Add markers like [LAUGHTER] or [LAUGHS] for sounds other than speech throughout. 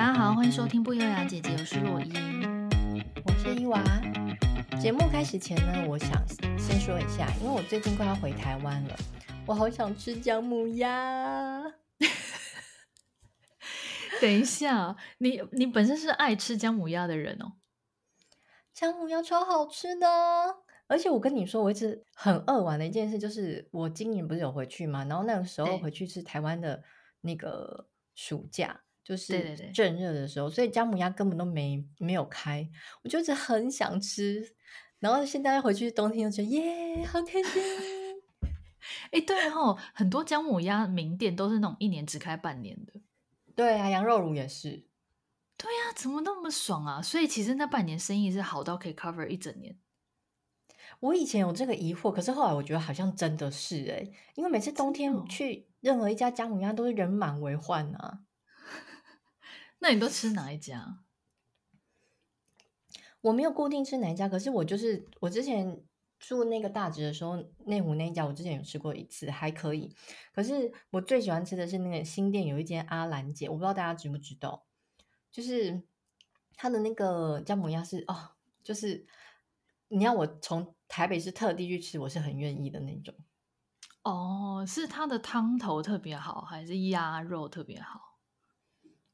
大家好，欢迎收听不优雅姐姐，我是洛伊，我是伊娃。节目开始前呢，我想先说一下，因为我最近快要回台湾了，我好想吃姜母鸭。[LAUGHS] 等一下，你你本身是爱吃姜母鸭的人哦？姜母鸭超好吃的，而且我跟你说，我一直很扼腕的一件事就是，我今年不是有回去吗？然后那个时候回去是台湾的那个暑假。就是正热的时候，对对对，所以姜母鸭根本都没没有开，我就一直很想吃。然后现在回去冬天，又觉得耶，好开心。哎、欸，对哦，很多姜母鸭名店都是那种一年只开半年的。对啊，羊肉炉也是。对啊，怎么那么爽啊？所以其实那半年生意是好到可以 cover 一整年。我以前有这个疑惑，可是后来我觉得好像真的是哎，因为每次冬天去任何一家姜母鸭都是人满为患啊。那你都吃哪一家？我没有固定吃哪一家，可是我就是我之前住那个大直的时候，内湖那一家我之前有吃过一次，还可以。可是我最喜欢吃的是那个新店有一间阿兰姐，我不知道大家知不知道，就是他的那个姜母鸭是哦，就是你要我从台北市特地去吃，我是很愿意的那种。哦，是他的汤头特别好，还是鸭肉特别好？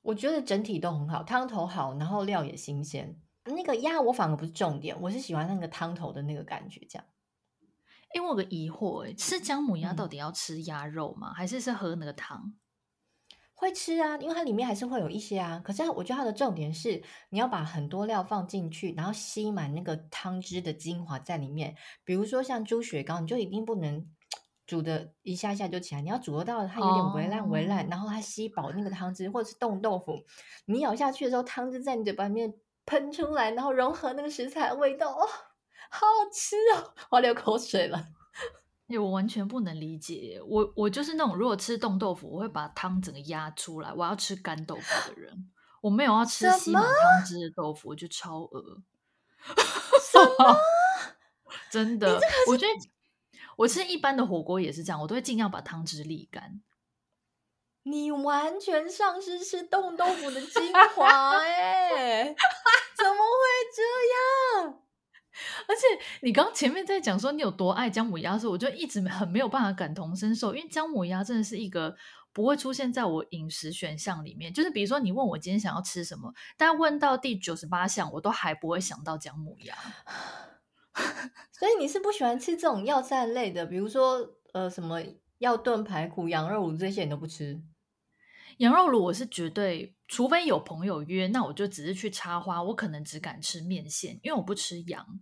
我觉得整体都很好，汤头好，然后料也新鲜。那个鸭我反而不是重点，我是喜欢那个汤头的那个感觉。这样，因为我有个疑惑，诶，吃姜母鸭到底要吃鸭肉吗？嗯、还是是喝那个汤？会吃啊，因为它里面还是会有一些啊。可是我觉得它的重点是，你要把很多料放进去，然后吸满那个汤汁的精华在里面。比如说像猪血糕，你就一定不能。煮的一下下就起来，你要煮得到它有点微烂微烂，oh. 然后它吸饱那个汤汁，或者是冻豆腐，你咬下去的时候，汤汁在你嘴巴里面喷出来，然后融合那个食材的味道，哦，好好吃哦，我要流口水了。哎，我完全不能理解，我我就是那种如果吃冻豆腐，我会把汤整个压出来，我要吃干豆腐的人，我没有要吃吸满汤汁的豆腐，我就超饿。什么？[LAUGHS] 真的？我觉得。我吃一般的火锅也是这样，我都会尽量把汤汁沥干。你完全丧失吃冻豆腐的精华哎！怎么会这样？[LAUGHS] 而且你刚前面在讲说你有多爱姜母鸭的时候，我就一直很没有办法感同身受，因为姜母鸭真的是一个不会出现在我饮食选项里面。就是比如说你问我今天想要吃什么，但问到第九十八项，我都还不会想到姜母鸭。[SIGHS] [LAUGHS] [LAUGHS] 所以你是不喜欢吃这种药膳类的，比如说呃什么药炖排骨、羊肉炉这些你都不吃？羊肉炉我是绝对，除非有朋友约，那我就只是去插花，我可能只敢吃面线，因为我不吃羊。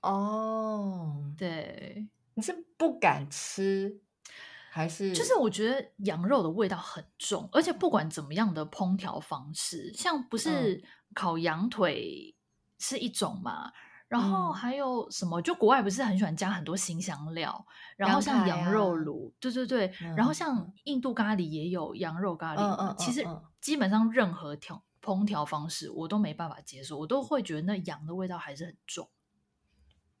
哦，对，你是不敢吃，还是？就是我觉得羊肉的味道很重，而且不管怎么样的烹调方式，像不是烤羊腿是一种嘛？嗯然后还有什么？就国外不是很喜欢加很多新香料，然后像羊肉炉，啊、对对对，嗯、然后像印度咖喱也有羊肉咖喱。嗯嗯嗯、其实基本上任何调烹调方式我都没办法接受，我都会觉得那羊的味道还是很重。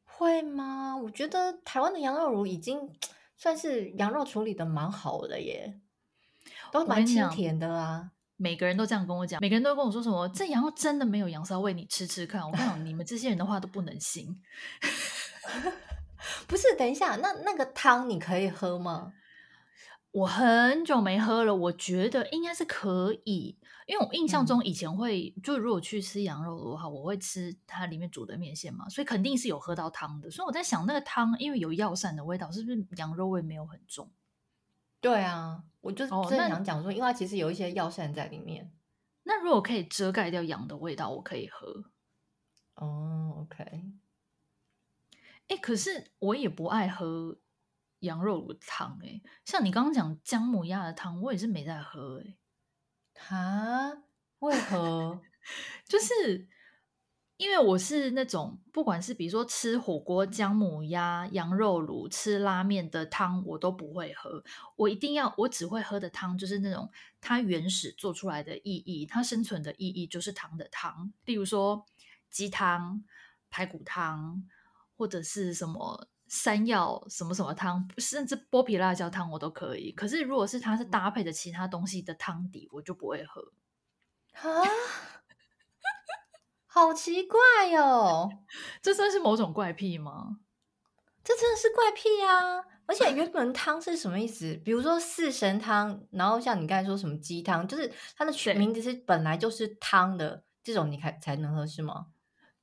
会吗？我觉得台湾的羊肉炉已经算是羊肉处理的蛮好的耶，都蛮清甜的啊。每个人都这样跟我讲，每个人都跟我说什么，这羊肉真的没有羊骚味，你吃吃看。我跟你讲，你们这些人的话都不能信。[LAUGHS] 不是，等一下，那那个汤你可以喝吗？我很久没喝了，我觉得应该是可以，因为我印象中以前会，嗯、就如果去吃羊肉的话，我会吃它里面煮的面线嘛，所以肯定是有喝到汤的。所以我在想，那个汤因为有药膳的味道，是不是羊肉味没有很重？对啊，我就真的想讲说，哦、因为它其实有一些药膳在里面。那如果可以遮盖掉羊的味道，我可以喝。哦，OK。哎，可是我也不爱喝羊肉的汤哎，像你刚刚讲姜母鸭的汤，我也是没在喝哎。哈？为何？[LAUGHS] 就是。因为我是那种，不管是比如说吃火锅、姜母鸭、羊肉炉、吃拉面的汤，我都不会喝。我一定要，我只会喝的汤就是那种它原始做出来的意义，它生存的意义就是汤的汤。例如说鸡汤、排骨汤，或者是什么山药什么什么汤，甚至剥皮辣椒汤我都可以。可是如果是它是搭配的其他东西的汤底，我就不会喝。啊，好奇怪哦！[LAUGHS] 这真是某种怪癖吗？这真的是怪癖啊！而且原本汤是什么意思？比如说四神汤，然后像你刚才说什么鸡汤，就是它的全名字是本来就是汤的这种，你才才能喝是吗？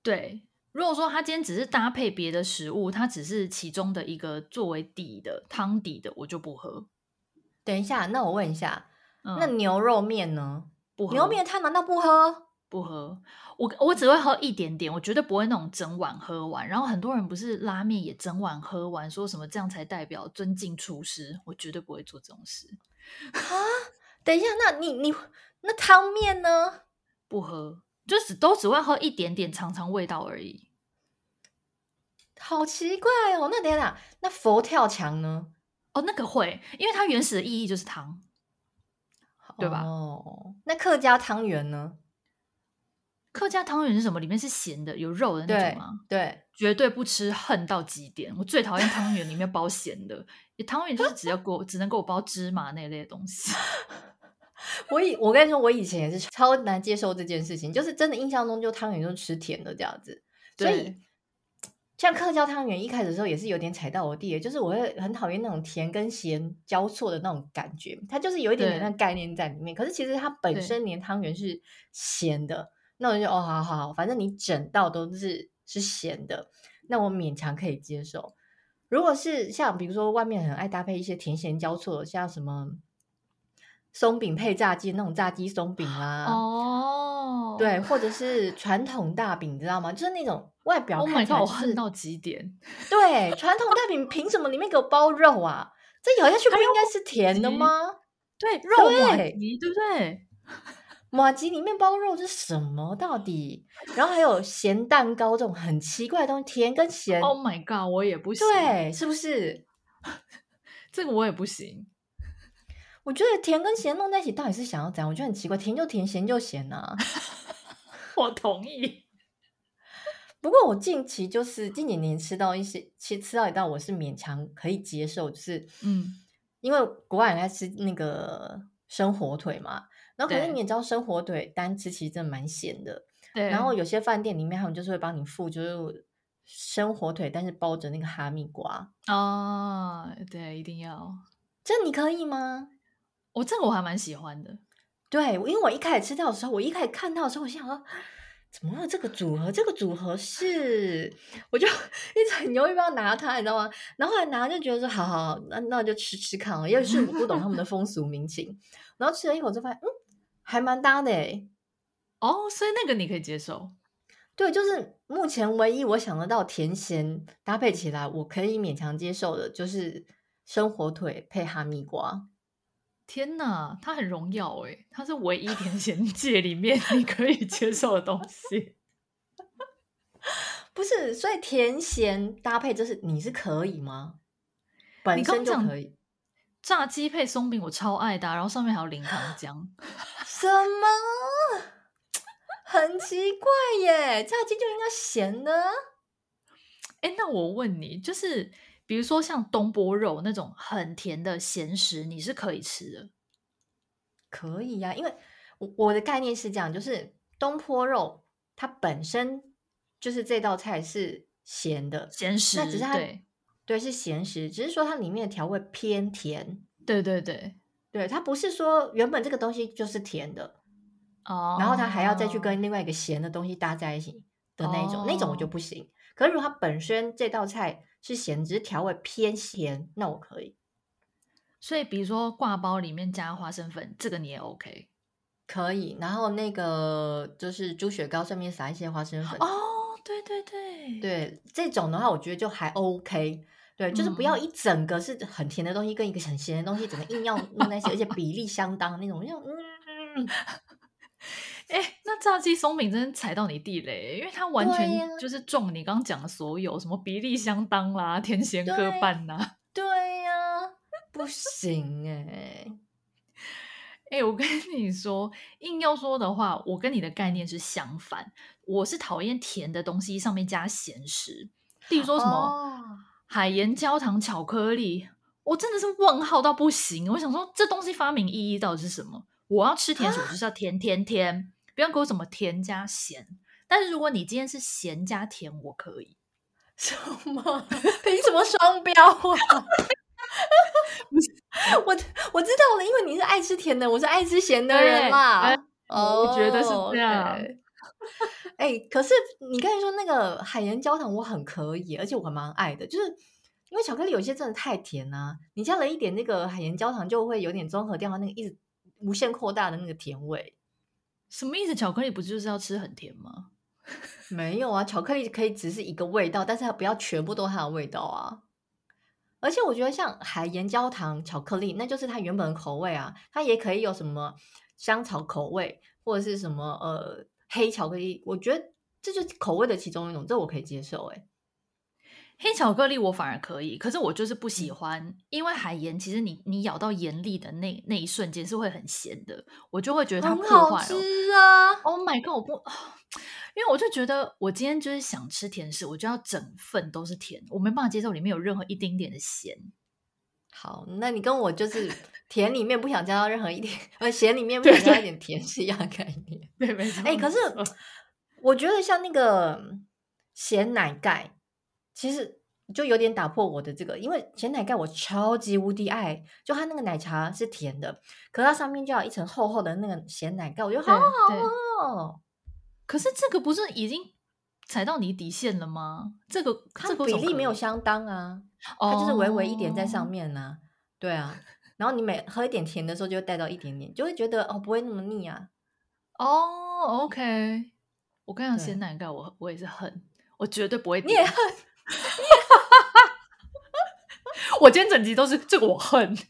对，如果说它今天只是搭配别的食物，它只是其中的一个作为底的汤底的，我就不喝。等一下，那我问一下，嗯、那牛肉面呢？不喝。牛肉面汤难道不喝？不喝，我我只会喝一点点，我绝对不会那种整碗喝完。然后很多人不是拉面也整碗喝完，说什么这样才代表尊敬厨师，我绝对不会做这种事。啊，等一下，那你你那汤面呢？不喝，就只都只会喝一点点，尝尝味道而已。好奇怪哦，那等一下，那佛跳墙呢？哦，那个会，因为它原始的意义就是汤，对吧？哦，那客家汤圆呢？客家汤圆是什么？里面是咸的，有肉的那种吗？对，对，绝对不吃，恨到极点。我最讨厌汤圆里面包咸的，汤圆就是只要给我只能给我包芝麻那类的东西。[LAUGHS] 我以我跟你说，我以前也是超难接受这件事情，就是真的印象中就汤圆就吃甜的这样子。所以像客家汤圆一开始的时候也是有点踩到我地，就是我会很讨厌那种甜跟咸交错的那种感觉，它就是有一点点那概念在里面。可是其实它本身连汤圆是咸的。那我就哦，好好好，反正你整道都是是咸的，那我勉强可以接受。如果是像比如说外面很爱搭配一些甜咸交错，像什么松饼配炸鸡那种炸鸡松饼啦，哦，对，或者是传统大饼，你知道吗？就是那种外表看起来、就是 oh、恨到极点。对，传统大饼凭什么里面给我包肉啊？这咬下去不应该是甜的吗？对，肉麻鸡，对不对？麻糬里面包肉是什么到底？然后还有咸蛋糕这种很奇怪的东西，甜跟咸。Oh my god，我也不行。对，是不是？[LAUGHS] 这个我也不行。我觉得甜跟咸弄在一起，到底是想要怎样？我觉得很奇怪，甜就甜，咸就咸啊。[LAUGHS] 我同意。不过我近期就是近几年吃到一些，其实吃到一道我是勉强可以接受，就是嗯，因为国外人爱吃那个生火腿嘛。然后可是你也知道，生火腿单吃其实真的蛮咸的。对。然后有些饭店里面他们就是会帮你附，就是生火腿，但是包着那个哈密瓜。哦，对，一定要。这你可以吗？我这个我还蛮喜欢的。对，因为我一开始吃到的时候，我一开始看到的时候，我心想说，怎么会有这个组合？这个组合是，我就 [LAUGHS] 一直很犹豫，不要拿它，你知道吗？然后后来拿就觉得说，好好好，那那我就吃吃看哦，因为是我不懂他们的风俗民情。然后吃了一口就发现，嗯。还蛮搭的诶哦，所以那个你可以接受。对，就是目前唯一我想得到甜咸搭配起来我可以勉强接受的，就是生火腿配哈密瓜。天哪，它很荣耀哎，它是唯一甜咸界里面你可以接受的东西。[LAUGHS] 不是，所以甜咸搭配，就是你是可以吗？本身就可以。炸鸡配松饼，我超爱的，然后上面还有淋糖浆。[LAUGHS] 什么？很奇怪耶！炸鸡就应该咸的。哎，那我问你，就是比如说像东坡肉那种很甜的咸食，你是可以吃的？可以呀、啊，因为我我的概念是这样，就是东坡肉它本身就是这道菜是咸的咸食，那只是它对。对，是咸食，只是说它里面的调味偏甜。对对对，对，它不是说原本这个东西就是甜的哦，然后它还要再去跟另外一个咸的东西搭在一起的那一种，哦、那种我就不行。可是如果它本身这道菜是咸，只是调味偏咸，那我可以。所以，比如说挂包里面加花生粉，这个你也 OK，可以。然后那个就是猪血糕上面撒一些花生粉。哦，对对对，对，这种的话，我觉得就还 OK。对，就是不要一整个是很甜的东西，跟一个很咸的东西，整个硬要弄在一起，而且比例相当那种，就嗯，哎、欸，那炸鸡松饼真的踩到你地雷，因为它完全就是中你刚刚讲的所有，什么比例相当啦，甜咸各半呐，[LAUGHS] 对呀、啊，不行哎、欸，[LAUGHS] 哎、欸，我跟你说，硬要说的话，我跟你的概念是相反，我是讨厌甜的东西上面加咸食，例如说什么。哦海盐焦糖巧克力，我真的是问号到不行。我想说，这东西发明意义到底是什么？我要吃甜食，我就是要甜甜甜。不要给我什么甜加咸。但是如果你今天是咸加甜，我可以。[LAUGHS] 什么？凭什么双标啊？[LAUGHS] 我我知道了，因为你是爱吃甜的，我是爱吃咸的人嘛。哦，我觉得是这样。哎、欸，可是你刚才说那个海盐焦糖，我很可以，而且我还蛮爱的，就是因为巧克力有些真的太甜啊，你加了一点那个海盐焦糖，就会有点综合掉它那个一直无限扩大的那个甜味。什么意思？巧克力不就是要吃很甜吗？[LAUGHS] 没有啊，巧克力可以只是一个味道，但是它不要全部都它的味道啊。而且我觉得像海盐焦糖巧克力，那就是它原本的口味啊，它也可以有什么香草口味或者是什么呃黑巧克力，我觉得这就是口味的其中一种，这我可以接受诶。黑巧克力我反而可以，可是我就是不喜欢，嗯、因为海盐其实你你咬到盐粒的那那一瞬间是会很咸的，我就会觉得它破坏了。很好吃啊！Oh my god！我不，因为我就觉得我今天就是想吃甜食，我就要整份都是甜，我没办法接受里面有任何一丁点的咸。好，那你跟我就是 [LAUGHS] 甜里面不想加到任何一点，呃，咸里面不想加一点甜是一样的概念。对，没错。哎、欸，可是我觉得像那个咸奶盖。其实就有点打破我的这个，因为咸奶盖我超级无敌爱，就它那个奶茶是甜的，可它上面就有一层厚厚的那个咸奶盖，我觉得好好哦。可是这个不是已经踩到你底线了吗？这个这个比例没有相当啊，它就是微微一点在上面啊。哦、对啊，[LAUGHS] 然后你每喝一点甜的时候，就会带到一点点，就会觉得哦不会那么腻啊。哦，OK，我刚讲咸奶盖，我我也是恨，我绝对不会点。你也恨。[LAUGHS] 我今天整集都是这个，我恨咸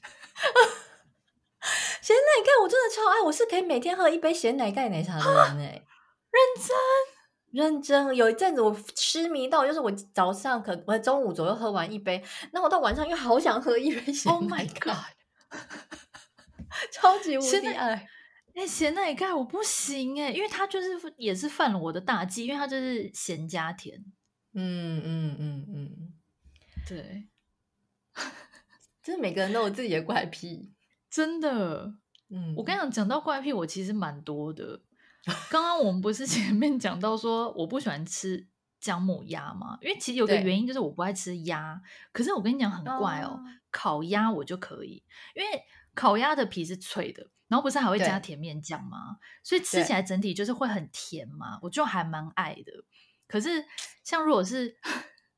奶盖，我真的超爱，我是可以每天喝一杯咸奶盖奶茶的人哎，[GASPS] 认真认真。有一阵子我痴迷到，就是我早上可我中午左右喝完一杯，那我到晚上又好想喝一杯 [LAUGHS] 咸奶盖，Oh my God，[LAUGHS] 超级无敌爱。哎，咸奶盖我不行哎，因为它就是也是犯了我的大忌，因为它就是咸加甜。嗯嗯嗯嗯，对，就是每个人都有自己的怪癖，真的。嗯，我跟你讲，讲到怪癖，我其实蛮多的。刚刚我们不是 [LAUGHS] 前面讲到说我不喜欢吃姜母鸭吗？因为其实有个原因就是我不爱吃鸭。可是我跟你讲很怪哦，哦烤鸭我就可以，因为烤鸭的皮是脆的，然后不是还会加甜面酱吗？所以吃起来整体就是会很甜嘛，我就还蛮爱的。可是，像如果是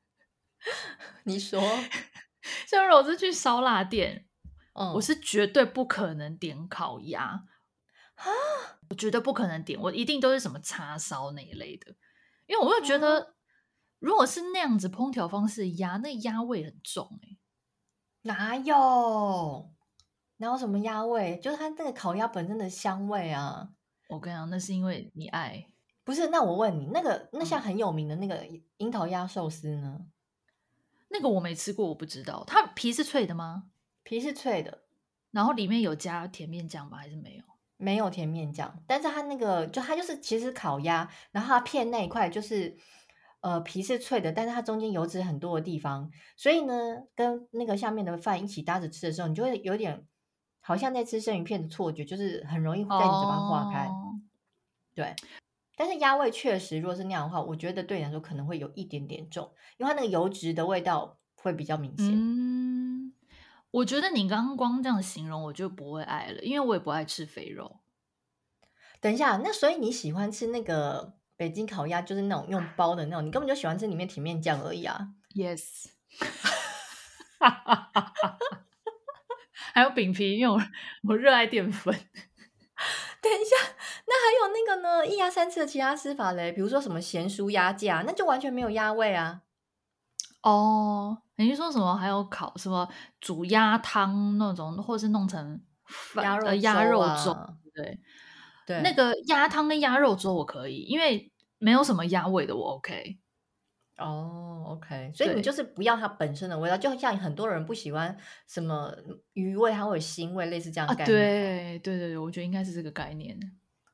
[LAUGHS] 你说，[LAUGHS] 像如果是去烧腊店，嗯，我是绝对不可能点烤鸭啊，我绝对不可能点，我一定都是什么叉烧那一类的，因为我会觉得，嗯，如果是那样子烹调方式的鸭，那鸭味很重欸，哪有？哪有什么鸭味？就是它那个烤鸭本身的香味啊！我跟你讲，那是因为你爱。不是，那我问你，那个那像很有名的那个樱桃鸭寿司呢？嗯，那个我没吃过，我不知道。它皮是脆的吗？皮是脆的，然后里面有加甜面酱吗？还是没有？没有甜面酱，但是它那个就它就是其实烤鸭，然后它片那一块就是呃皮是脆的，但是它中间油脂很多的地方，所以呢，跟那个下面的饭一起搭着吃的时候，你就会有点好像在吃生鱼片的错觉，就是很容易在你嘴巴化开，哦，对。但是鸭味确实，如果是那样的话，我觉得对你来说可能会有一点点重，因为它那个油脂的味道会比较明显。嗯，我觉得你刚刚光这样形容，我就不会爱了，因为我也不爱吃肥肉。等一下，那所以你喜欢吃那个北京烤鸭，就是那种用包的那种，你根本就喜欢吃里面甜面酱而已啊？Yes，[LAUGHS] [LAUGHS] 还有饼皮，因为我我热爱淀粉。等一下，那还有那个呢？一鸭三次的其他吃法嘞，比如说什么咸酥鸭架，那就完全没有鸭味啊。哦，你说什么？还有烤什么煮鸭汤那种，或者是弄成鸭肉鸭肉粥？啊、对对，那个鸭汤跟鸭肉粥我可以，因为没有什么鸭味的，我 OK。哦、oh，OK，所以你就是不要它本身的味道，就像很多人不喜欢什么鱼味，它会有腥味，类似这样的概念。啊、对对对对，我觉得应该是这个概念。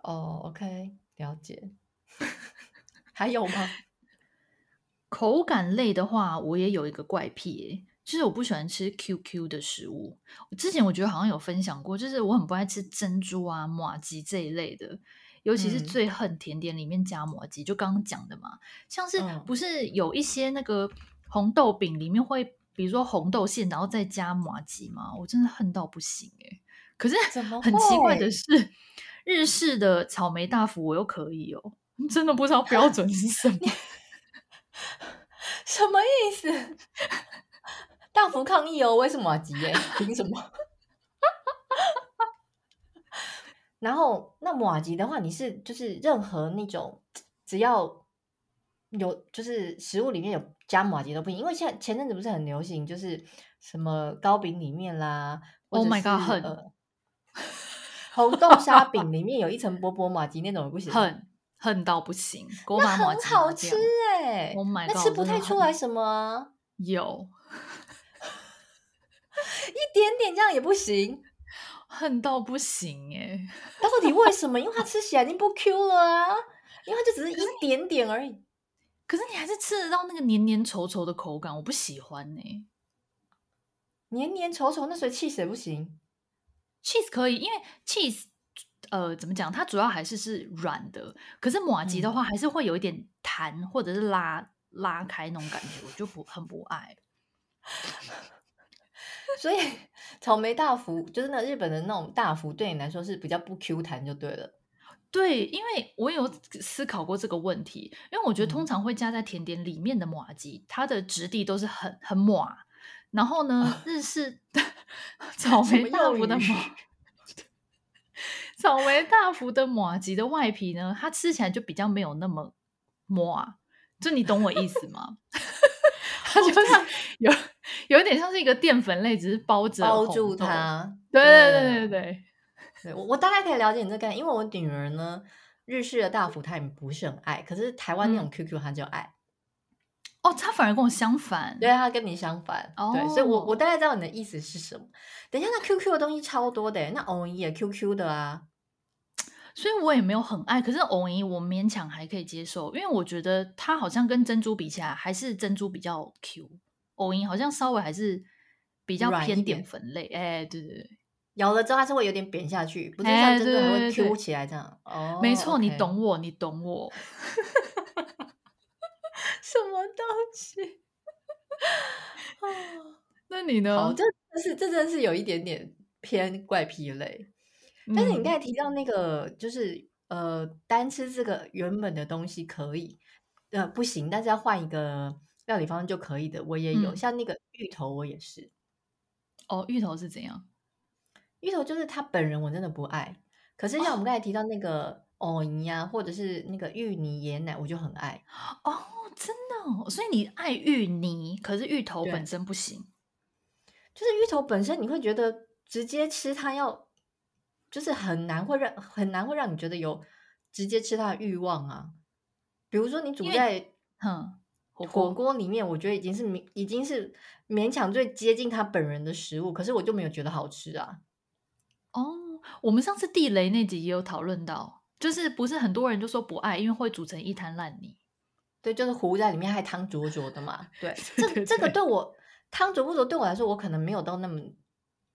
哦、oh，OK，了解。[LAUGHS] 还有吗？[LAUGHS] 口感类的话，我也有一个怪癖，就是我不喜欢吃 QQ 的食物。之前我觉得好像有分享过，就是我很不爱吃珍珠啊、马吉这一类的。尤其是最恨甜点里面加麻吉，就刚刚讲的嘛，像是不是有一些那个红豆饼里面会，比如说红豆馅，然后再加麻糬吗？我真的恨到不行哎！可是 [LAUGHS] 很奇怪的是，日式的草莓大福我又可以哦，[LAUGHS] 真的不知道标准是什么？[LAUGHS] 什么意思？大福抗议哦，为什么麻糬？哎，凭什么？然后那马吉的话，你是就是任何那种只要有就是食物里面有加马吉都不行，因为现在前阵子不是很流行，就是什么糕饼里面啦，Oh my god，红豆沙饼 [LAUGHS] 里面有一层薄薄马吉那种也不行，恨恨到不行，那很好吃哎，Oh my god，那吃不太出来什么，有 [LAUGHS] 一点点这样也不行。恨到不行哎！[LAUGHS] 到底为什么？因为它吃起来已经不 Q 了啊！因为它就只是一点点而已。可是你还是吃得到那个黏黏稠稠的口感，我不喜欢呢。黏黏稠稠，那所以 cheese 也不行。cheese 可以，因为 cheese 呃怎么讲？它主要还是是软的。可是马吉的话，还是会有一点弹或者是拉拉开那种感觉，我就不很不爱。[LAUGHS] 所以草莓大福就是那日本的那种大福，对你来说是比较不 Q 弹就对了。对，因为我有思考过这个问题，因为我觉得通常会加在甜点里面的麻吉，它的质地都是很很麻。然后呢，[LAUGHS] 日式的 [LAUGHS] 草莓大福的麻，[LAUGHS] 草莓大福的麻吉的外皮呢，它吃起来就比较没有那么麻。就你懂我意思吗？它就像有。有点像是一个淀粉类，只是包着包住它。对对对对对，对我我大概可以了解你这个概念，因为我女儿呢，日式的大福她也不是很爱，可是台湾那种 QQ 她就爱。哦，她反而跟我相反，对，她跟你相反。哦，对，所以我我大概知道你的意思是什么。等一下，那 QQ 的东西超多的，那藕泥也 QQ 的啊，所以我也没有很爱。可是藕泥我勉强还可以接受，因为我觉得它好像跟珍珠比起来，还是珍珠比较 Q。藕音好像稍微还是比较偏淀粉类，哎，对对对，咬了之后它是会有点扁下去，不是像真的会 Q 起来这样。哦，没错，你懂我，你懂我。[LAUGHS] 什么东西？[SIGHS] 那你呢？这是这真是有一点点偏怪癖类。但是你刚才提到那个，就是呃，单吃这个原本的东西可以，呃，不行，但是要换一个。料理方式就可以的，我也有、嗯、像那个芋头，我也是。哦，芋头是怎样？芋头就是他本人我真的不爱，可是像我们刚才提到那个藕泥呀，或者是那个芋泥椰奶，我就很爱。哦，真的、哦，所以你爱芋泥，可是芋头本身不行。就是芋头本身，你会觉得直接吃它要，就是很难会让很难会让你觉得有直接吃它的欲望啊。比如说你煮在，嗯。火锅里面，我觉得已经是勉已经是勉强最接近他本人的食物，可是我就没有觉得好吃啊。哦，我们上次地雷那集也有讨论到，就是不是很多人就说不爱，因为会煮成一滩烂泥。对，就是糊在里面，还汤浊浊的嘛。[LAUGHS] 对，这这个对我汤浊不浊对我来说，我可能没有到那么。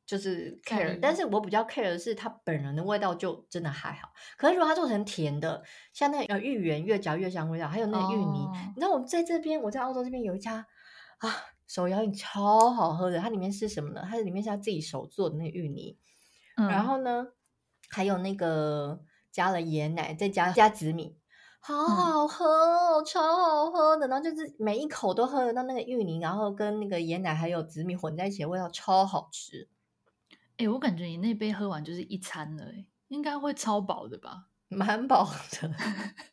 就是 care，但是我比较 care 的是它本人的味道就真的还好。可是如果它做成甜的，像那个芋圆越嚼越香味道，还有那个芋泥，哦、你知道我在这边，我在澳洲这边有一家啊手摇饮超好喝的，它里面是什么呢？它里面是他自己手做的那个芋泥，嗯、然后呢还有那个加了椰奶，再加加紫米，好好喝哦，嗯、超好喝的。然后就是每一口都喝得到那个芋泥，然后跟那个椰奶还有紫米混在一起的味道超好吃。哎、欸，我感觉你那杯喝完就是一餐了，哎，应该会超饱的吧？蛮饱的，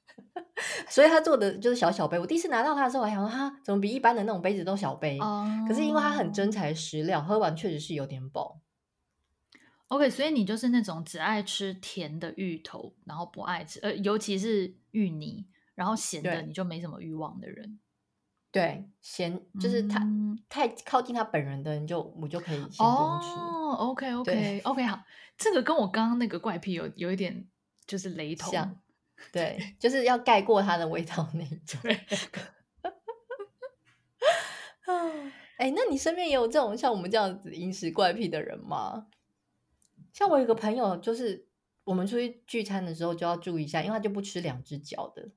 [LAUGHS] 所以他做的就是小小杯。我第一次拿到它的时候，我还想说，哈，怎么比一般的那种杯子都小杯？哦、可是因为它很真材实料，喝完确实是有点饱。OK，所以你就是那种只爱吃甜的芋头，然后不爱吃，呃，尤其是芋泥，然后咸的你就没什么欲望的人。对，咸就是他、嗯、太靠近他本人的人就，就我就可以先不用吃。哦，OK OK OK，好，这个跟我刚刚那个怪癖有有一点就是雷同。对，就是要盖过它的味道那种。[LAUGHS] 哎、欸，那你身边也有这种像我们这样子饮食怪癖的人吗？像我有个朋友，就是。我们出去聚餐的时候就要注意一下，因为他就不吃两只脚的。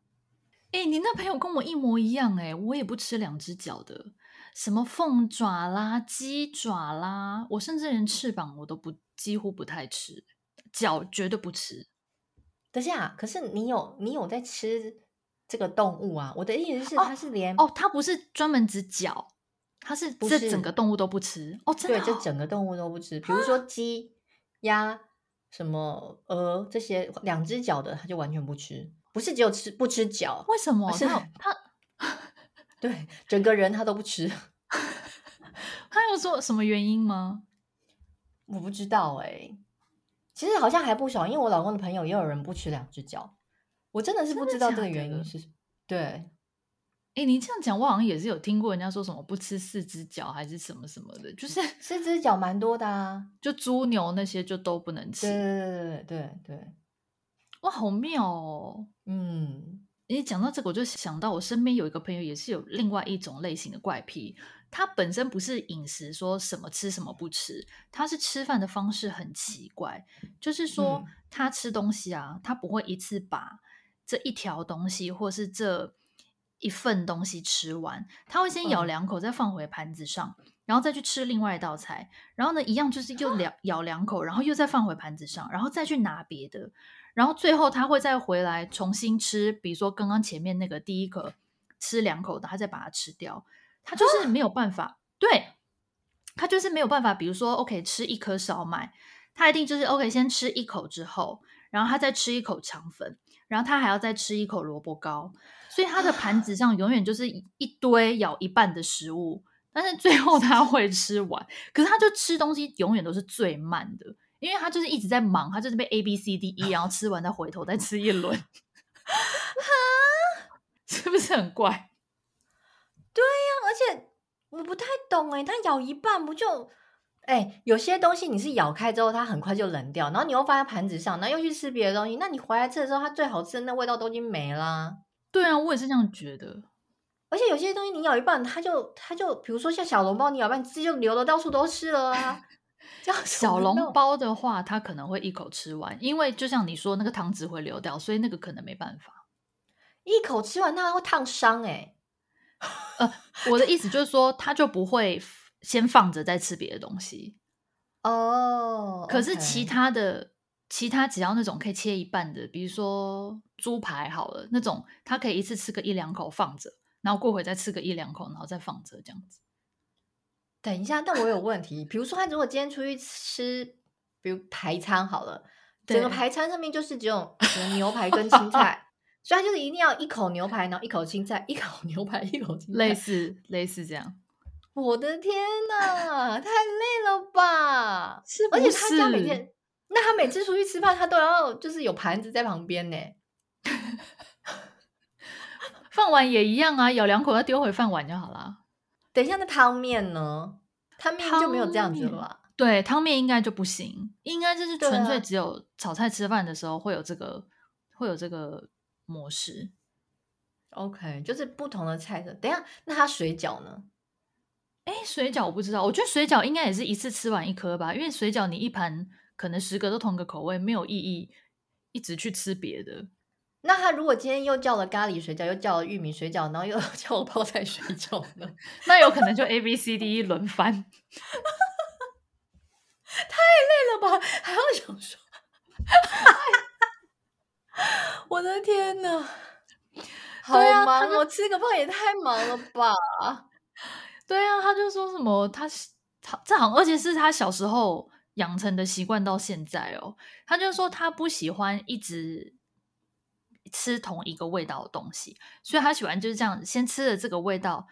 哎、欸，你那朋友跟我一模一样哎、欸，我也不吃两只脚的，什么凤爪啦、鸡爪啦，我甚至连翅膀我都不，几乎不太吃，脚绝对不吃。等下，可是你有你有在吃这个动物啊？我的意思是，它是连哦，它不是专门指脚，它是这整个动物都不吃哦，真的哦？对，这整个动物都不吃，比如说鸡、鸭、什么鹅这些两只脚的，它就完全不吃。不是只有吃不吃脚？为什么？是他他 [LAUGHS] 对整个人他都不吃。[LAUGHS] 他有说什么原因吗？我不知道哎、欸。其实好像还不少，因为我老公的朋友也有人不吃两只脚。我真的是不知道这个原因是什么。对。哎、欸，你这样讲，我好像也是有听过人家说什么不吃四只脚还是什么什么的，就是四只脚蛮多的啊，就猪牛那些就都不能吃。对对对对对。哇，好妙哦！嗯，你讲到这个，我就想到我身边有一个朋友，也是有另外一种类型的怪癖。他本身不是饮食说什么吃什么不吃，他是吃饭的方式很奇怪，就是说他吃东西啊，他不会一次把这一条东西或是这一份东西吃完，他会先咬两口，再放回盘子上，然后再去吃另外一道菜，然后呢，一样就是又两咬两口，然后又再放回盘子上，然后再去拿别的。然后最后他会再回来重新吃，比如说刚刚前面那个第一口吃两口的，他再把它吃掉。他就是没有办法，对，他就是没有办法。比如说，OK，吃一颗烧麦，他一定就是 OK，先吃一口之后，然后他再吃一口肠粉，然后他还要再吃一口萝卜糕。所以他的盘子上永远就是一堆咬一半的食物，但是最后他会吃完。可是他就吃东西永远都是最慢的。因为他就是一直在忙，他就是被 A B C D E，然后吃完再回头再吃一轮，哈，[LAUGHS] 是不是很怪？对呀、啊，而且我不太懂哎，他咬一半不就哎？有些东西你是咬开之后，它很快就冷掉，然后你又放在盘子上，然后又去吃别的东西，那你回来吃的时候，它最好吃的那味道都已经没啦。对啊，我也是这样觉得。而且有些东西你咬一半，它就它就，比如说像小笼包，你咬一半汁就流的到处都是了啊。小笼包的话，他可能会一口吃完，因为就像你说，那个汤汁会流掉，所以那个可能没办法一口吃完，它会烫伤哎。呃，我的意思就是说，他就不会先放着再吃别的东西 [LAUGHS] 哦。Oh, 可是其他的，其他只要那种可以切一半的，比如说猪排好了，那种他可以一次吃个一两口放着，然后过会再吃个一两口，然后再放着这样子。等一下，但我有问题。比如说，他如果今天出去吃，比如排餐好了，整个排餐上面就是只有牛排跟青菜，所以他就是一定要一口牛排，然后一口青菜，一口牛排，一口青菜，类似类似这样。[LAUGHS] 我的天哪，太累了吧？是？而且他家每天，那他每次出去吃饭，他都要就是有盘子在旁边呢。[LAUGHS] 饭碗也一样啊，咬两口要丢回饭碗就好了。等一下，那汤面呢？汤面就没有这样子了吧？对，汤面应该就不行，应该就是纯粹只有炒菜吃饭的时候会有这个，啊、会有这个模式。OK，就是不同的菜色。等一下，那它水饺呢？哎，水饺我不知道，我觉得水饺应该也是一次吃完一颗吧，因为水饺你一盘可能十个都同个口味，没有意义一直去吃别的。那他如果今天又叫了咖喱水饺，又叫了玉米水饺，然后又 [LAUGHS] 叫了泡菜水饺呢？[LAUGHS] 那有可能就 A B C D E 轮番，[LAUGHS] 太累了吧？还要想说，我的天哪，好忙哦！吃个饭也太忙了吧？对啊，他就说什么他他这好，而且是他小时候养成的习惯到现在哦。他就说他不喜欢一直。吃同一个味道的东西，所以他喜欢就是这样，先吃了这个味道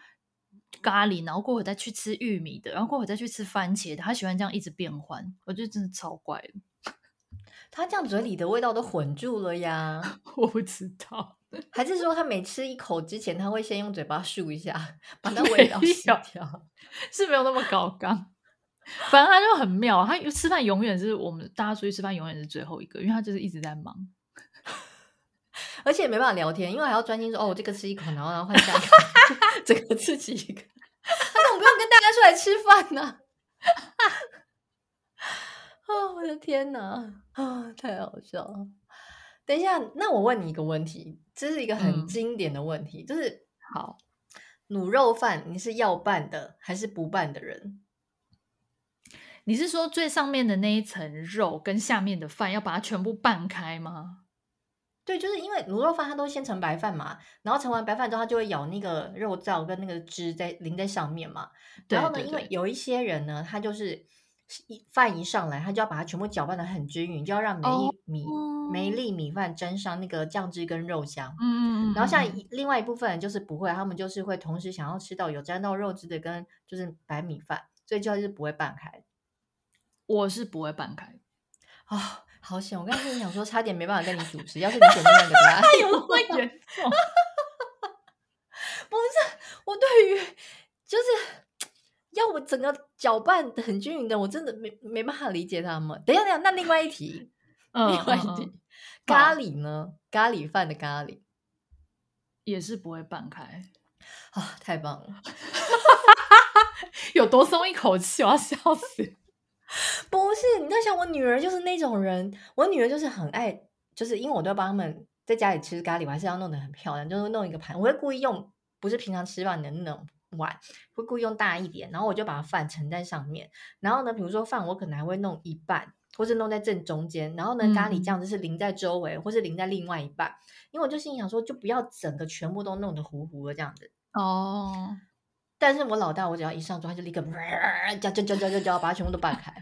咖喱，然后过会再去吃玉米的，然后过会再去吃番茄的。他喜欢这样一直变换，我觉得真的超怪的。[LAUGHS] 他这样嘴里的味道都混住了呀？[LAUGHS] 我不知道，还是说他每吃一口之前，他会先用嘴巴漱一下，把 [LAUGHS] 那味道洗掉？是没有那么高刚。反正他就很妙，他吃饭永远是我们大家出去吃饭永远是最后一个，因为他就是一直在忙。而且也没办法聊天，因为还要专心说哦，我这个吃一口，然后然后换下一个，[LAUGHS] 这个自己一个。那我不用跟大家出来吃饭呢？啊，[LAUGHS] 哦，我的天哪！啊，太好笑了。等一下，那我问你一个问题，这是一个很经典的问题，嗯、就是好，卤肉饭你是要拌的还是不拌的人？你是说最上面的那一层肉跟下面的饭要把它全部拌开吗？对，就是因为卤肉饭它都先盛白饭嘛，然后盛完白饭之后，它就会舀那个肉燥跟那个汁在淋在上面嘛。然后呢，因为有一些人呢，他就是一饭一上来，他就要把它全部搅拌的很均匀，就要让每一米、哦、每一粒米饭沾上那个酱汁跟肉香。嗯，然后像另外一部分人就是不会，他们就是会同时想要吃到有沾到肉汁的跟就是白米饭，所以就是不会拌开。我是不会拌开啊。哦好险！我刚才跟你讲说，差点没办法跟你主持。要是你选另外一个答案，[LAUGHS] 有那么严重？不是，我对于就是要我整个搅拌很均匀的，我真的没没办法理解他们。等一下，等一下，那另外一题，嗯、另外一题，嗯、咖喱呢？咖喱饭的咖喱也是不会拌开啊！太棒了，[LAUGHS] 有多松一口气，我要笑死。[LAUGHS] 不是，你在想我女儿就是那种人，我女儿就是很爱，就是因为我都要帮他们在家里吃咖喱，我还是要弄得很漂亮，就是弄一个盘，我会故意用不是平常吃饭的那种碗，会故意用大一点，然后我就把饭盛在上面，然后呢，比如说饭我可能还会弄一半，或是弄在正中间，然后呢，咖喱酱就是淋在周围，嗯、或是淋在另外一半，因为我就心想说，就不要整个全部都弄得糊糊的这样子。哦。但是我老大，我只要一上桌，他就立刻 [LAUGHS] 叫叫叫叫叫叫，把它全部都拌开。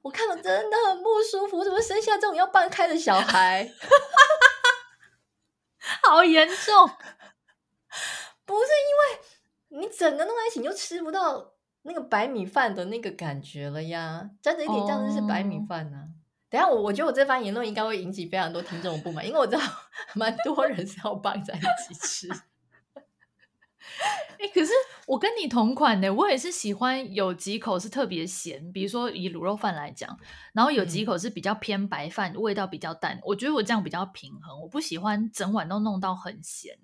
我看了真的很不舒服，我怎么生下这种要拌开的小孩？[LAUGHS] 好严重！不是因为你整个弄在一起，你就吃不到那个白米饭的那个感觉了呀。沾着一点酱汁是白米饭呢、啊。Oh. 等下我我觉得我这番言论应该会引起非常多听众不满，因为我知道 [LAUGHS] 蛮多人是要拌在一起吃。[LAUGHS] 哎、欸，可是我跟你同款的，我也是喜欢有几口是特别咸，比如说以卤肉饭来讲，然后有几口是比较偏白饭，嗯、味道比较淡。我觉得我这样比较平衡，我不喜欢整碗都弄到很咸。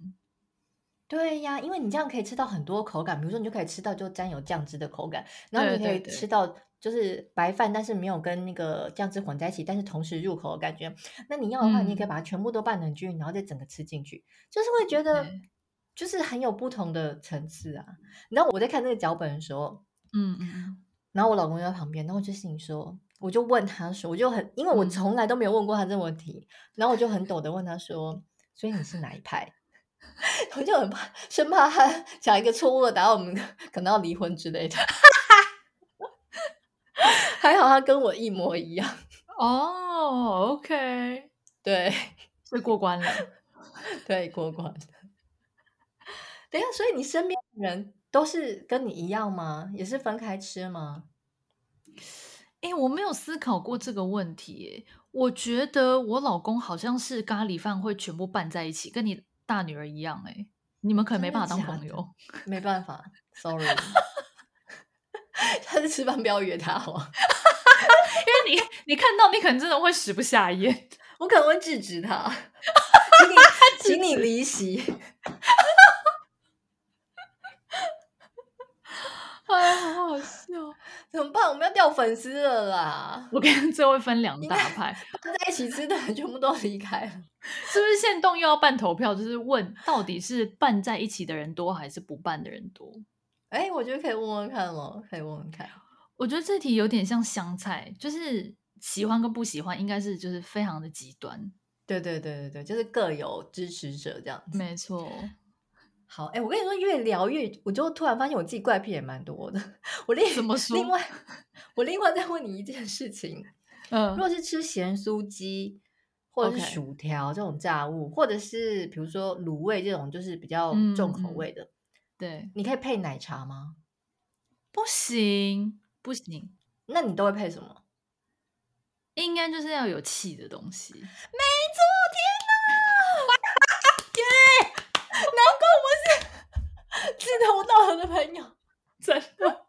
对呀，因为你这样可以吃到很多口感，比如说你就可以吃到就沾有酱汁的口感，然后你可以吃到就是白饭，但是没有跟那个酱汁混在一起，但是同时入口的感觉。那你要的话，你也可以把它全部都拌成均匀，然后再整个吃进去，就是会觉得。就是很有不同的层次啊！你知道我在看那个脚本的时候，嗯嗯，然后我老公就在旁边，然后我就心里说，我就问他说，我就很，因为我从来都没有问过他这个问题，嗯、然后我就很抖的问他说，所以你是哪一派？[LAUGHS] 我就很怕，生怕他讲一个错误的答案，我们可能要离婚之类的。[LAUGHS] 还好他跟我一模一样。[LAUGHS] 哦，OK，对，是过关了，对，过关。等一下，所以你身边的人都是跟你一样吗？也是分开吃吗？哎、欸，我没有思考过这个问题。我觉得我老公好像是咖喱饭会全部拌在一起，跟你大女儿一样。哎，你们可能没办法当朋友，没办法，[LAUGHS] sorry。[LAUGHS] 他是吃饭不要约他好吗？因为你你看到你可能真的会食不下咽，我可能会制止他，[LAUGHS] 请你请你离席。哎，好好笑！怎么办？我们要掉粉丝了啦！我跟最后会分两大派，[LAUGHS] 拌在一起吃的全部都离开了，[LAUGHS] 是不是？现动又要办投票，就是问到底是办在一起的人多还是不办的人多？哎，我觉得可以问问看咯，可以问问看。我觉得这题有点像香菜，就是喜欢跟不喜欢，应该是就是非常的极端。对对对对对，就是各有支持者这样子。没错。好，哎，我跟你说，越聊越，我就突然发现我自己怪癖也蛮多的。[LAUGHS] 我另怎么说？另外，我另外再问你一件事情，[LAUGHS] 嗯，如果是吃咸酥鸡或者是薯条这种炸物或者是比如说卤味这种，就是比较重口味的，嗯、对，你可以配奶茶吗？不行，不行。那你都会配什么？应该就是要有气的东西。没错，天哪！耶！难怪我是志同道合的朋友，真的。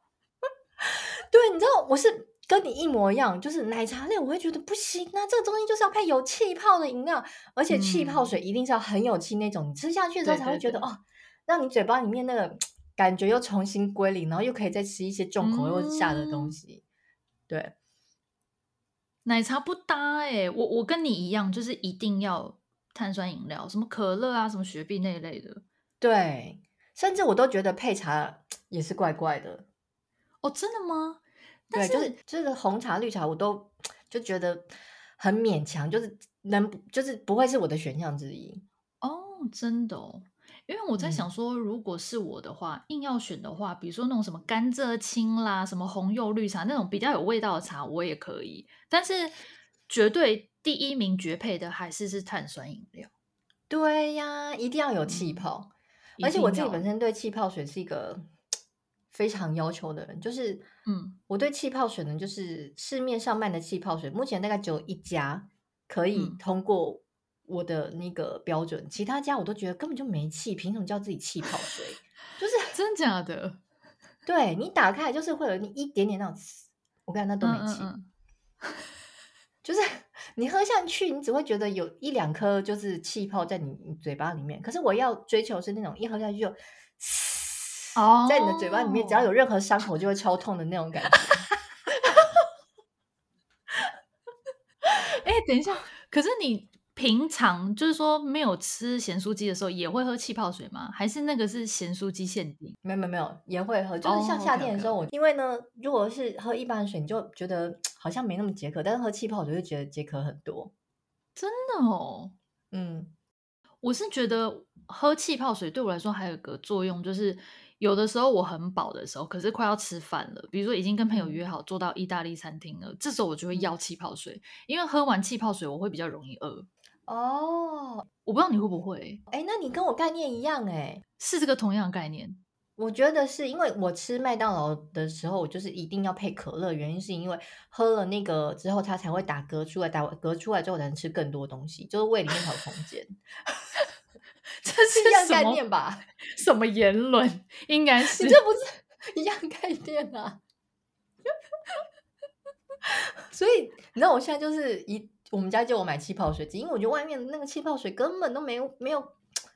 [LAUGHS] 对，你知道我是跟你一模一样，就是奶茶类我会觉得不行，那这个东西就是要配有气泡的饮料，而且气泡水一定是要很有气那种，嗯、你吃下去的时候才会觉得哦，让你嘴巴里面那个感觉又重新归零，然后又可以再吃一些重口味或者下的东西。对，奶茶不搭哎、欸，我我跟你一样，就是一定要碳酸饮料，什么可乐啊，什么雪碧那一类的。对，甚至我都觉得配茶也是怪怪的。哦，真的吗？对，就是就是红茶、绿茶，我都就觉得很勉强，就是能就是不会是我的选项之一。哦，真的哦。因为我在想说，如果是我的话，嗯、硬要选的话，比如说那种什么甘蔗青啦，什么红柚绿茶那种比较有味道的茶，我也可以。但是绝对第一名绝配的还是是碳酸饮料。对呀，一定要有气泡。嗯、而且我自己本身对气泡水是一个非常要求的人，就是嗯，我对气泡水呢，就是市面上卖的气泡水，目前大概只有一家可以通过、嗯。我的那个标准，其他家我都觉得根本就没气，凭什么叫自己气泡水？就是 [LAUGHS] 真假的？[LAUGHS] 对，你打开就是会有你一点点那种，我看那都没气，嗯嗯嗯 [LAUGHS] 就是 [LAUGHS] 你喝下去，你只会觉得有一两颗就是气泡在你嘴巴里面。可是我要追求是那种一喝下去就，哦，在你的嘴巴里面，只要有任何伤口就会超痛的那种感觉。哎、欸，等一下，[LAUGHS] 可是你。平常就是说没有吃咸酥鸡的时候，也会喝气泡水吗？还是那个是咸酥鸡限定？没有没有没有，也会喝。就是像夏天的时候，我、oh, okay, okay. 因为呢，如果是喝一般的水，你就觉得好像没那么解渴；但是喝气泡水就觉得解渴很多。真的哦，嗯，我是觉得喝气泡水对我来说还有个作用，就是有的时候我很饱的时候，可是快要吃饭了，比如说已经跟朋友约好坐到意大利餐厅了，这时候我就会要气泡水，因为喝完气泡水我会比较容易饿。哦，oh, 我不知道你会不会，哎，那你跟我概念一样哎，是这个同样的概念。我觉得是因为我吃麦当劳的时候，我就是一定要配可乐，原因是因为喝了那个之后，它才会打嗝出来，打嗝出来之后才能吃更多东西，就是胃里面才有空间。[LAUGHS] 这是一样概念吧？什么言论？应该是你这不是一样概念啊？所以你知道我现在就是一。我们家就我买气泡水机，因为我觉得外面的那个气泡水根本都没有没有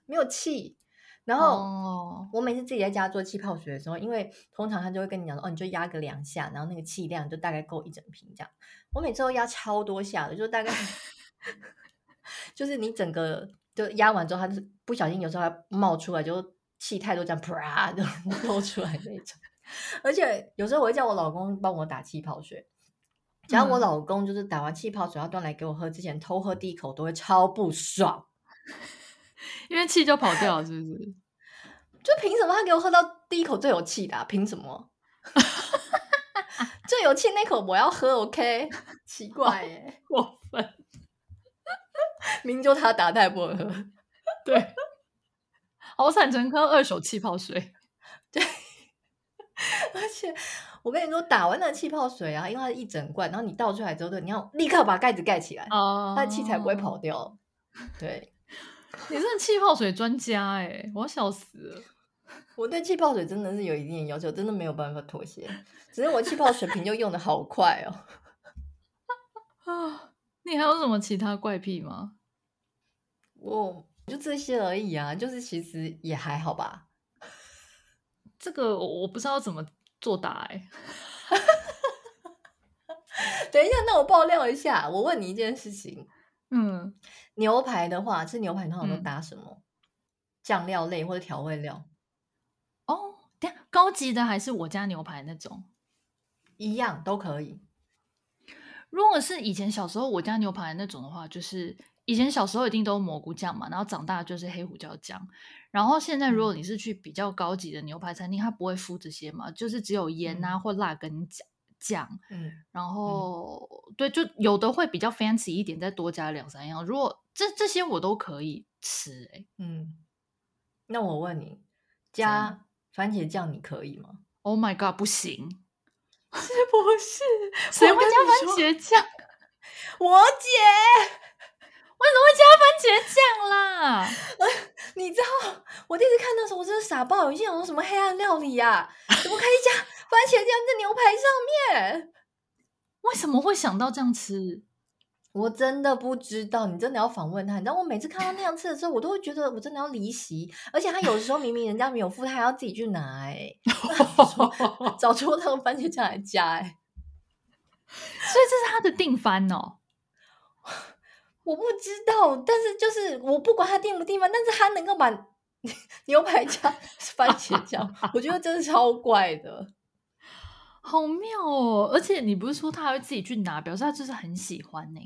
没有气。然后我每次自己在家做气泡水的时候，因为通常他就会跟你讲说，哦，你就压个两下，然后那个气量就大概够一整瓶这样。我每次都压超多下的，就大概 [LAUGHS] 就是你整个就压完之后，它就是不小心有时候还冒出来，就气太多这样啪 [LAUGHS] 就漏出来那种。而且有时候我会叫我老公帮我打气泡水。只要我老公就是打完气泡水要端来给我喝之前偷喝第一口都会超不爽，因为气就跑掉了，是不是？[LAUGHS] 就凭什么他给我喝到第一口最有气的啊？凭什么？[LAUGHS] 最有气那口我要喝，OK？奇怪耶，过分！明明就他打，他也不能喝，对，好惨，成喝二手气泡水，对，而且。我跟你说，打完那个气泡水啊，因为它是一整罐，然后你倒出来之后，对，你要立刻把盖子盖起来，哦、它的气才不会跑掉。对，你是气泡水专家哎，我要笑死了。我对气泡水真的是有一定的要求，真的没有办法妥协。只是我气泡水瓶就用的好快哦。[LAUGHS] 啊，你还有什么其他怪癖吗？我就这些而已啊，就是其实也还好吧。这个我不知道怎么。作答哎，[LAUGHS] 等一下，那我爆料一下。我问你一件事情，嗯，牛排的话，吃牛排通常都搭什么？嗯、酱料类或者调味料？哦，等下，高级的还是我家牛排那种？一样都可以。如果是以前小时候我家牛排那种的话，就是以前小时候一定都蘑菇酱嘛，然后长大就是黑胡椒酱。然后现在，如果你是去比较高级的牛排餐厅，嗯、它不会敷这些嘛，就是只有盐啊、嗯、或辣跟酱酱。嗯，然后、嗯、对，就有的会比较 fancy 一点，再多加两三样。如果这这些我都可以吃、欸，哎，嗯。那我问你，加番茄酱你可以吗？Oh my god，不行，是不是？谁会加番茄酱？[LAUGHS] 我姐。为什么会加番茄酱啦？[LAUGHS] 你知道我第一次看到的时候，我真的傻爆，有些有什么黑暗料理呀、啊？怎么可以加番茄酱在牛排上面？为什么会想到这样吃？我真的不知道。你真的要访问他？你知道我每次看到那样吃的时候，我都会觉得我真的要离席。而且他有时候明明人家没有付，他还要自己去拿、欸，哎，[LAUGHS] 找出那个番茄酱来加、欸，哎。所以这是他的定番哦。我不知道，但是就是我不管他定不定番，但是他能够把 [LAUGHS] 牛排加 [LAUGHS] 番茄酱，我觉得真的超怪的，[LAUGHS] 好妙哦！而且你不是说他还会自己去拿，表示他就是很喜欢呢。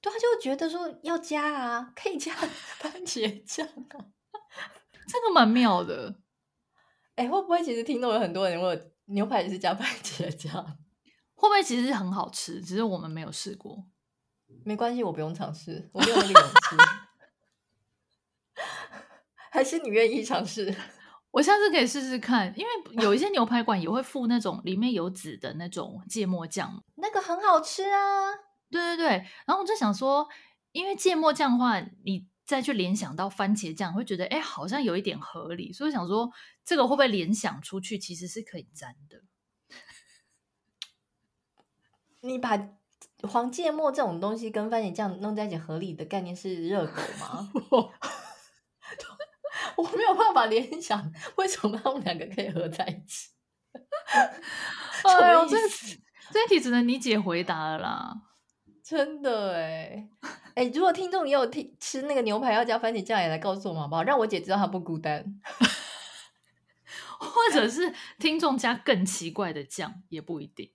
对，他就觉得说要加啊，可以加番茄酱啊，这个蛮妙的。哎，会不会其实听到有很多人问牛排也是加番茄酱？会不会其实很好吃，只是我们没有试过？没关系，我不用尝试，我没有那个勇气。[LAUGHS] 还是你愿意尝试？[LAUGHS] 我下次可以试试看，因为有一些牛排馆也会附那种里面有籽的那种芥末酱，那个很好吃啊。对对对，然后我就想说，因为芥末酱的话，你再去联想到番茄酱，会觉得哎，好像有一点合理，所以想说这个会不会联想出去，其实是可以沾的。你把黄芥末这种东西跟番茄酱弄在一起，合理的概念是热狗吗？[LAUGHS] 我没有办法联想，为什么他们两个可以合在一起？[LAUGHS] 哎呦，[LAUGHS] 这这题只能你姐回答了啦！真的哎哎，如果听众也有听吃那个牛排要加番茄酱，也来告诉我们好不好？让我姐知道她不孤单。或者是听众加更奇怪的酱也不一定。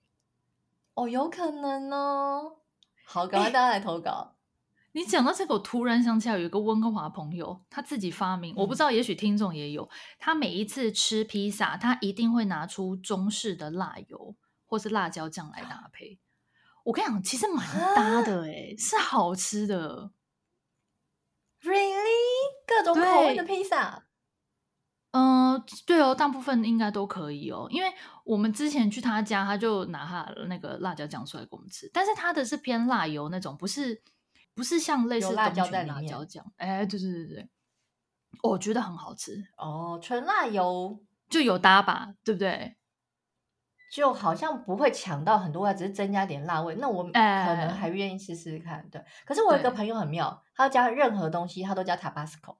哦，有可能哦。好，赶快大家来投稿。你讲到这个，我突然想起来有一个温哥华朋友，他自己发明，我不知道，也许听众也有。他每一次吃披萨，他一定会拿出中式的辣油或是辣椒酱来搭配。我跟你讲，其实蛮搭的，哎，是好吃的。Really？各种口味的披萨。嗯、呃，对哦，大部分应该都可以哦，因为我们之前去他家，他就拿他那个辣椒酱出来给我们吃，但是他的是偏辣油那种，不是不是像类似辣椒在辣椒酱，哎，对对对对，我觉得很好吃。哦，纯辣油。就有搭吧，对不对？就好像不会抢到很多味，只是增加点辣味，那我可能还愿意试试看。对，可是我有一个朋友很妙，他要加任何东西，他都加 Tabasco。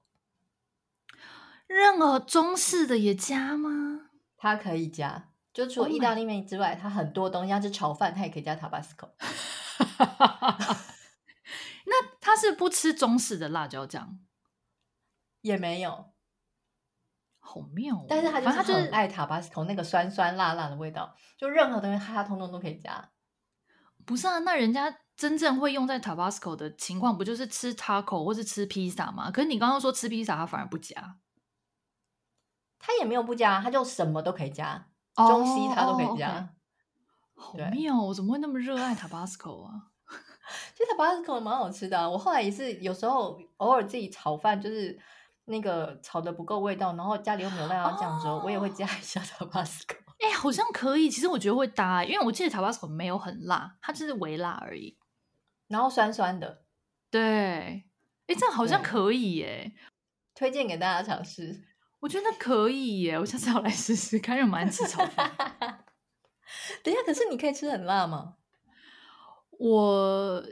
任何中式的也加吗？它可以加，就除了意大利面之外，它、oh、很多东西，像是炒饭，它也可以加 Tabasco。[LAUGHS] 那他是不吃中式的辣椒酱？也没有，好妙、哦。但是他就是很爱 Tabasco 那个酸酸辣辣的味道，就任何东西他通通都可以加。不是啊，那人家真正会用在 Tabasco 的情况，不就是吃 taco 或是吃披萨吗？可是你刚刚说吃披萨，他反而不加。他也没有不加，他就什么都可以加，中西他都可以加，好妙！我怎么会那么热爱 Tabasco 啊？[LAUGHS] 其实 Tabasco 蛮好吃的啊。我后来也是有时候偶尔自己炒饭，就是那个炒的不够味道，然后家里又没有辣椒酱的时候，我也会加一下 [LAUGHS] Tabasco。哎，好像可以。其实我觉得会搭，因为我记得 Tabasco 没有很辣，它就是微辣而已，然后酸酸的。对，哎，这样好像可以耶，推荐给大家尝试。我觉得可以耶，我下次要来试试看，因为我蛮爱吃炒饭。[LAUGHS] 等一下，可是你可以吃很辣吗？我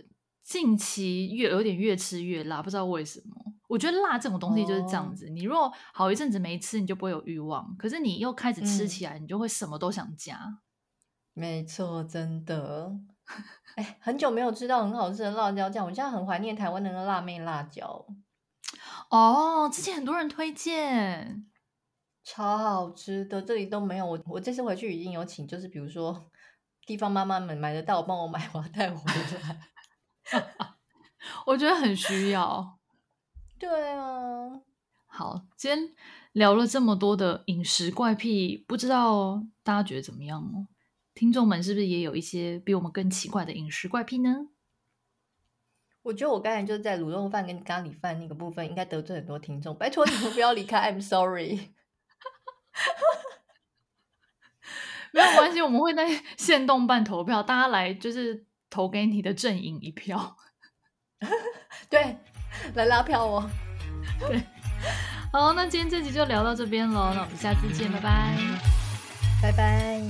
近期越有点越吃越辣，不知道为什么。我觉得辣这种东西就是这样子，哦、你如果好一阵子没吃，你就不会有欲望。可是你又开始吃起来，嗯、你就会什么都想加。没错，真的。哎，很久没有吃到很好吃的辣椒酱，我现在很怀念台湾的那个辣妹辣椒。哦，之前很多人推荐，超好吃的，这里都没有。我我这次回去已经有请，就是比如说地方妈妈们买得到，帮我买，我要带回来。[LAUGHS] 我觉得很需要。对啊，[LAUGHS] 好，今天聊了这么多的饮食怪癖，不知道大家觉得怎么样哦？听众们是不是也有一些比我们更奇怪的饮食怪癖呢？我觉得我刚才就是在卤肉饭跟咖喱饭那个部分，应该得罪很多听众。拜托你们不要离开，I'm sorry。[LAUGHS] [LAUGHS] 没有关系，我们会在限动办投票，大家来就是投给你的阵营一票。[LAUGHS] 对，来拉票哦。对，好，那今天这集就聊到这边喽，那我们下次见，拜拜，拜拜。